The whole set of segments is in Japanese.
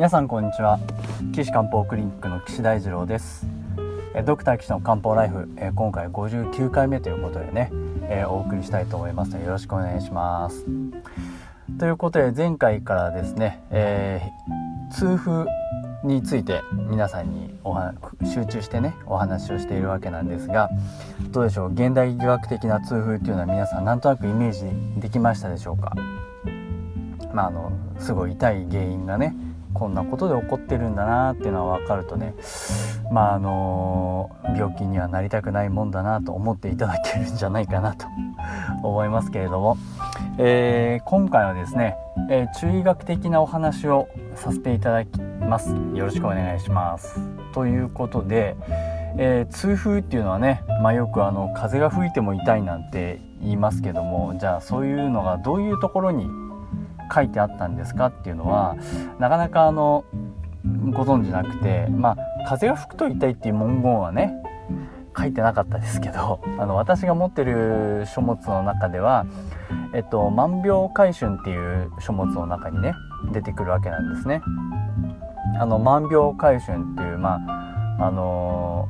皆さんこんにちは。岸漢方クリニックの岸大二郎です。ドクター岸の漢方ライフ今回59回目ということでねお送りしたいと思います。のでよろしくお願いします。ということで前回からですね、えー、痛風について皆さんにおは集中してねお話をしているわけなんですがどうでしょう？現代医学的な痛風っていうのは皆さんなんとなくイメージできましたでしょうか？まああのすごい痛い原因がねこんなことで起こってるんだなっていうのは分かるとねまああの病気にはなりたくないもんだなと思っていただけるんじゃないかなと思いますけれども、えー、今回はですね、えー、中医学的なお話をさせていただきます。よろしくお願いします。ということで、えー、痛風っていうのはね、まあ、よくあの風が吹いても痛いなんて言いますけどもじゃあそういうのがどういうところに書いてあったんですかっていうのはなかなかあのご存知なくてまあ風が吹くと痛いっていう文言はね書いてなかったですけどあの私が持ってる書物の中では「えっと、万病回春」っていう書物の中にね出てくるわけなんですね。あの万病回春っていうまああの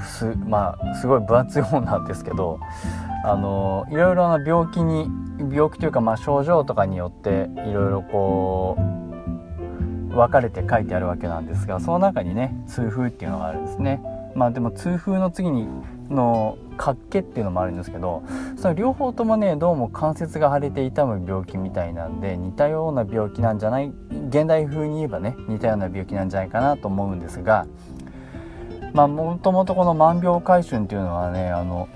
すまあすごい分厚い本なんですけどあのいろいろな病気に病気というかまあ症状とかによっていろいろこう分かれて書いてあるわけなんですがその中にね痛風っていうのがあるんですね。まあでも痛風の次にの活気っていうのもあるんですけどその両方ともねどうも関節が腫れて痛む病気みたいなんで似たような病気なんじゃない現代風に言えばね似たような病気なんじゃないかなと思うんですがまあもともとこの万病回春っていうのはねあの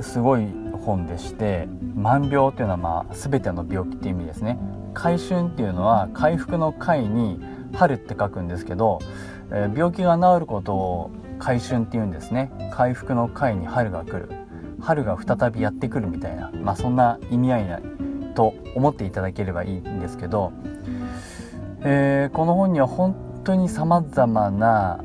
すごい本でして万病っていうのはまあ全ての病気っていう意味ですね。回春っていうのは回復の回に春って書くんですけど、えー、病気が治ることを回春っていうんですね。回復の回に春が来る。春が再びやってくるみたいな、まあ、そんな意味合いなと思っていただければいいんですけど、えー、この本には本当にさまざまな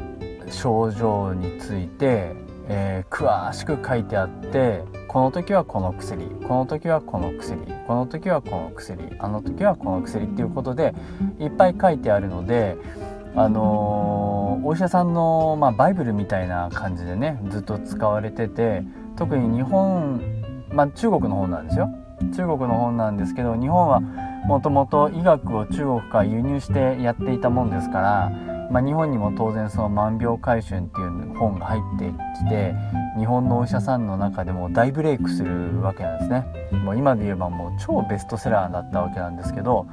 症状についてえー、詳しく書いてあってこの時はこの薬この時はこの薬この時はこの薬あの時はこの薬っていうことでいっぱい書いてあるのであのー、お医者さんの、まあ、バイブルみたいな感じでねずっと使われてて特に日本、まあ、中国の本なんですよ。中国の本なんですけど日本はもともと医学を中国から輸入してやっていたもんですからまあ、日本にも当然その「万病回春」っていう本が入ってきて日本のお医者さんの中でも大ブレイクするわけなんですね。もう今で言えばもう超ベストセラーだったわけなんですけど、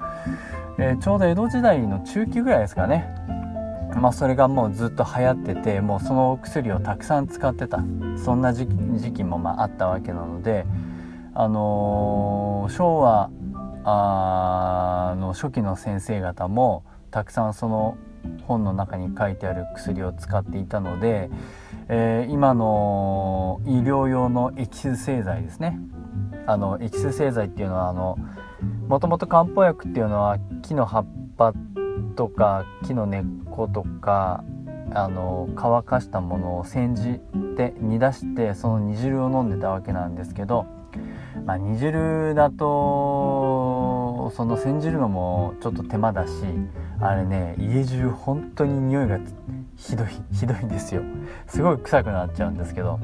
えー、ちょうど江戸時代の中期ぐらいですかね。まあそれがもうずっと流行っててもうその薬をたくさん使ってた。そんな時期もまああったわけなのであのー、昭和の初期の先生方もたくさんその本の中に書いてある薬を使っていたので、えー、今の医療用のエキス製剤ですね。あのエキス製剤っていうのはあのもともと漢方薬っていうのは木の葉っぱとか木の根っことかあの乾かしたものを煎じて煮出してその煮汁を飲んでたわけなんですけど、まあ、煮汁だとその煎じるのもちょっと手間だしあれね家中本当に匂いがひどい ひどいんですよ。すごい臭くなっちゃうんですけど。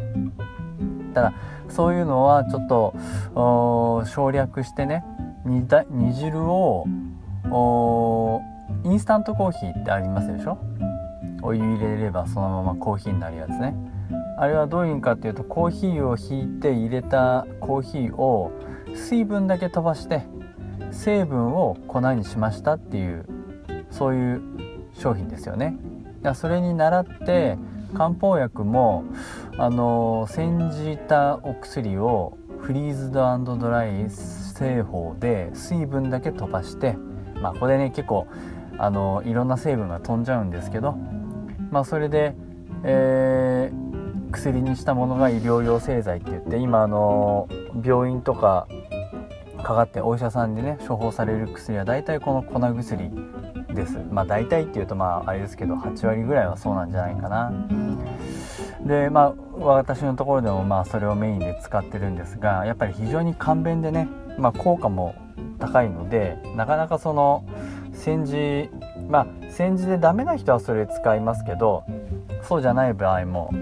ただそういうのはちょっと省略してね煮だ煮汁をインスタントコーヒーってありますでしょ？お湯入れればそのままコーヒーになるやつね。あれはどういう意味かっていうとコーヒーをひいて入れたコーヒーを水分だけ飛ばして成分を粉にしましたっていうそういう商品ですよね。それに倣って漢方薬もあの煎じたお薬をフリーズドドライ製法で水分だけ飛ばしてまあこれね結構あのいろんな成分が飛んじゃうんですけどまあそれで、えー、薬にしたものが医療用製剤って言って今あの病院とかかかってお医者さんでね処方される薬は大体この粉薬です。まあ大体っていうとまああれですけど8割ぐらいはそうなんじゃないかな。でまあ私のところでもまあそれをメインで使ってるんですがやっぱり非常に簡便でね、まあ、効果も高いのでなかなかその煎じまあ煎じでダメな人はそれ使いますけどそうじゃない場合も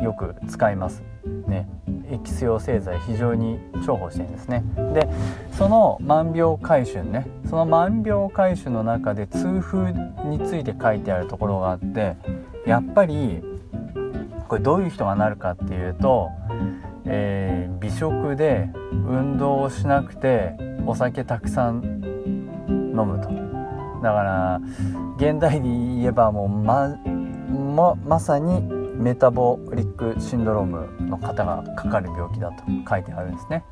よく使いますね。エキス用製剤非常に重宝してるんですね。でその万病回春ねその万病回春の中で痛風について書いてあるところがあってやっぱりこれどういう人がなるかっていうと、えー、美食で運動をしなくてお酒たくさん飲むと。だから現代で言えばもうまままさにメタボリックシンドロームの方がかかる病気だと書いてあるんですね。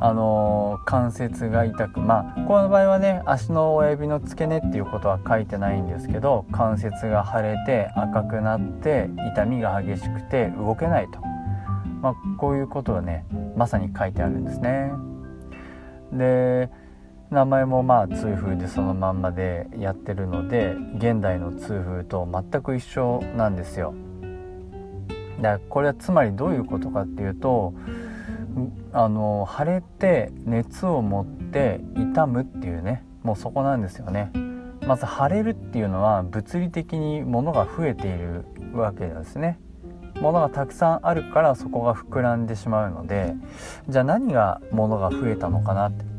あの関節が痛くまあこの場合はね足の親指の付け根っていうことは書いてないんですけど関節が腫れて赤くなって痛みが激しくて動けないと、まあ、こういうことをねまさに書いてあるんですね。で名前もまあ痛風でそのまんまでやってるので現代の痛風と全く一緒なんですよ。だこれはつまりどういうことかっていうとあの腫れて熱を持って痛むっていうねもうそこなんですよね。まず腫れるっていうのは物理的に物が増えているわけですね。物がたくさんあるからそこが膨らんでしまうのでじゃあ何が物が増えたのかなって。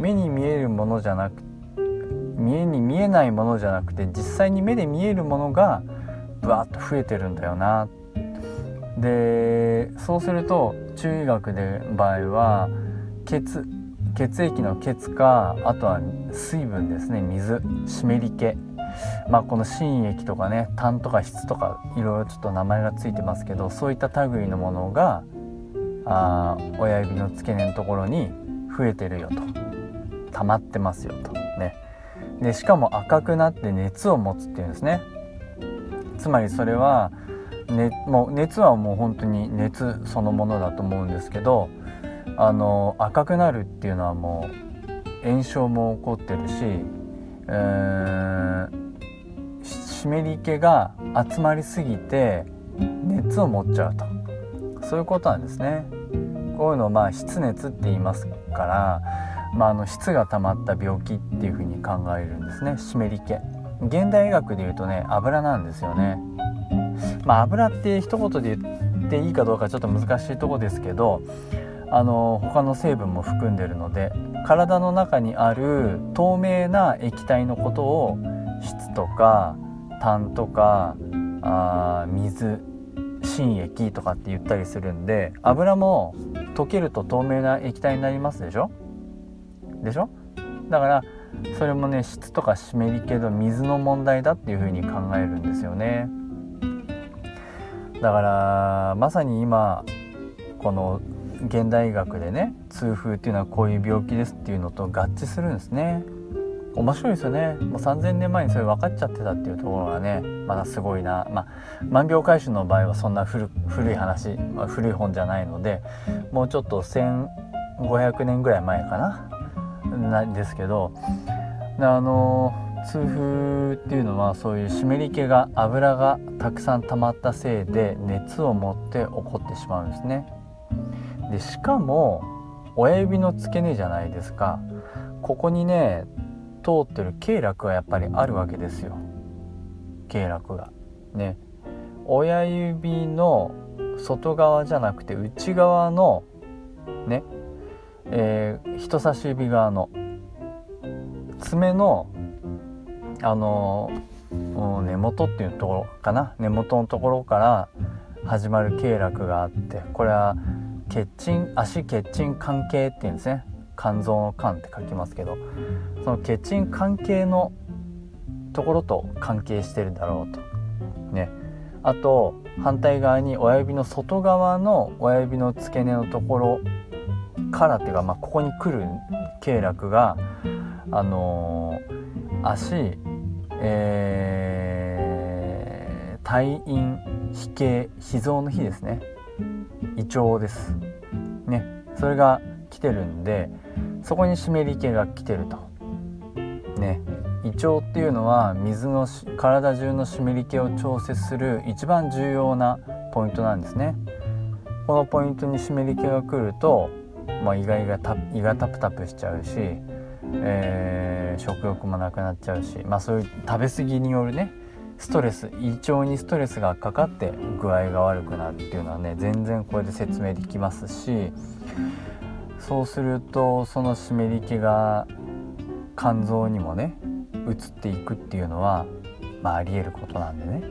目に見えるものじゃなく目に見えないものじゃなくて実際に目で見えるものがブワッと増えてるんだよなっでそうすると中医学で場合は血血液の血かあとは水分ですね水湿り気。まあこの心液とかね痰とか質とかいろいろちょっと名前が付いてますけどそういった類のものがあ親指の付け根のところに増えてるよと。溜まってますよと。ね。でしかも赤くなって熱を持つっていうんですね。つまりそれはね、もう熱はもう本当に熱そのものだと思うんですけどあの赤くなるっていうのはもう炎症も起こってるし、えー、湿り気が集まりすぎて熱を持っちゃうとそういうことなんですね。こういうのをまあ湿熱って言いますから、まあ、あの湿が溜まった病気っていうふうに考えるんですね湿り気。現代医学でいうとね油なんですよね。まあ、油って一言で言っていいかどうかちょっと難しいとこですけどあの他の成分も含んでるので体の中にある透明な液体のことを質とか痰とかあ水心液とかって言ったりするんで油も溶けると透明な液体になりますでしょ？でしょ？だからそれもね質とか湿り気の水の問題だっていうふうに考えるんですよね。だからまさに今この現代医学でね痛風っていうのはこういう病気ですっていうのと合致するんですね。面白いですよね。もう3000年前にそれ分かっちゃってたっていうところがねまだすごいな。まあ万病回収の場合はそんな古い話、まあ、古い本じゃないのでもうちょっと1500年ぐらい前かななんですけどあのー痛風っていうのはそういう湿り気が油がたくさん溜まったせいで熱を持って起こってしまうんですね。でしかも親指の付け根じゃないですか。ここにね通ってる経絡がやっぱりあるわけですよ。経絡が。ね。親指の外側じゃなくて内側のね、えー、人差し指側の。爪のあの根元っていうところかな。根元のところから始まる経絡があってこれは血沈足血沈関係っていうんですね。肝臓の肝って書きますけどその血沈関係のところと関係してるだろうと。ね。あと反対側に親指の外側の親指の付け根のところからっていうか、まあ、ここに来る経絡があのー、足えー、退院非形脾臓の日ですね。胃腸です。ね。それが来てるんでそこに湿り気が来てると。ね。胃腸っていうのは水の体中の湿り気を調節する一番重要なポイントなんですね。このポイントに湿り気が来ると、まあ、胃が胃が胃がタプタプしちゃうしえー、食欲もなくなっちゃうし、まあ、そういう食べ過ぎによるねストレス胃腸にストレスがかかって具合が悪くなるっていうのはね全然これで説明できますしそうするとその湿り気が肝臓にもね移っていくっていうのは、まあ、ありえることなんでね。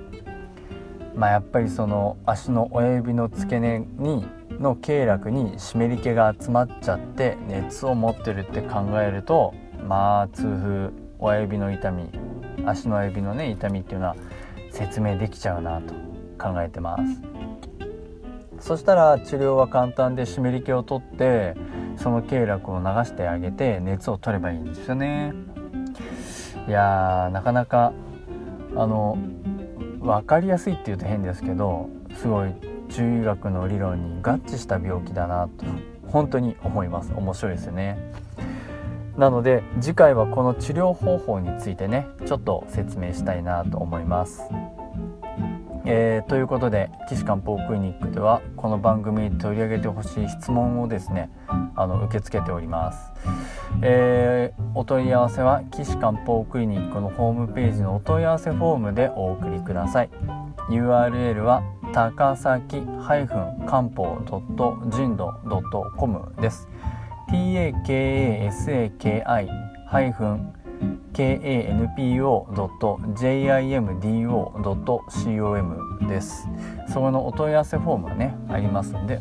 まあやっぱりその足の親指の付け根にの経絡に湿り気が集まっちゃって熱を持ってるって考えるとまあ痛風親指の痛み足の指のね痛みっていうのは説明できちゃうなと考えてます。そしたら治療は簡単で湿り気を取ってその経絡を流してあげて熱を取ればいいんですよね。いやーなかなかあの分かりやすいっていうと変ですけどすごい中医学の理論に合致した病気だなと本当に思います。面白いですよね。なので次回はこの治療方法についてねちょっと説明したいなと思います。えー、ということで岸漢方クリニックではこの番組に取り上げてほしい質問をですねあの受け付けております、えー、お問い合わせは岸漢方クリニックのホームページのお問い合わせフォームでお送りください。URL は高崎漢方人道 .com です。Takasaki- kanpo.jimdo.com です。そこのお問い合わせフォームがねありますんで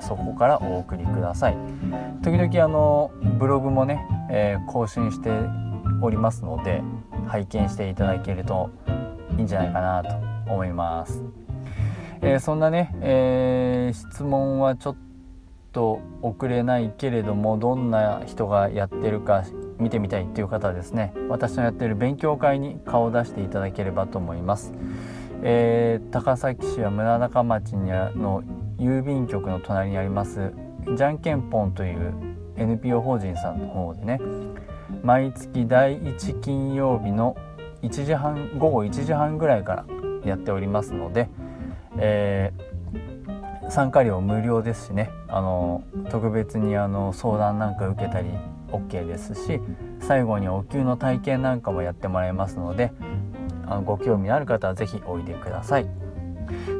そこからお送りください。時々あのブログもね、えー、更新しておりますので拝見していただけるといいんじゃないかなと思います、えー、そんなね、えー、質問はちょっと送れないけれどもどんな人がやってるか見てみたいっていう方はですね私のやってる勉強会に顔を出していただければと思います、えー、高崎市や村中町にの郵便局の隣にありますじゃんけんぽんという NPO 法人さんの方でね毎月第1金曜日の1時半午後1時半ぐらいからやっておりますので、えー、参加料無料ですしねあの特別にあの相談なんか受けたり OK ですし最後にお灸の体験なんかもやってもらいますのであのご興味のある方は是非おいでください。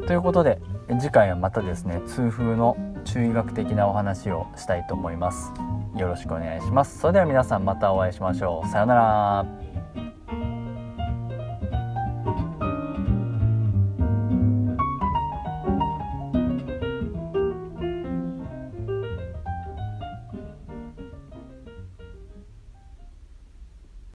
ということで次回はまたですね痛風の中医学的なお話をしたいと思います。よろしくお願いします。それでは皆さんまたお会いしましょう。さようなら。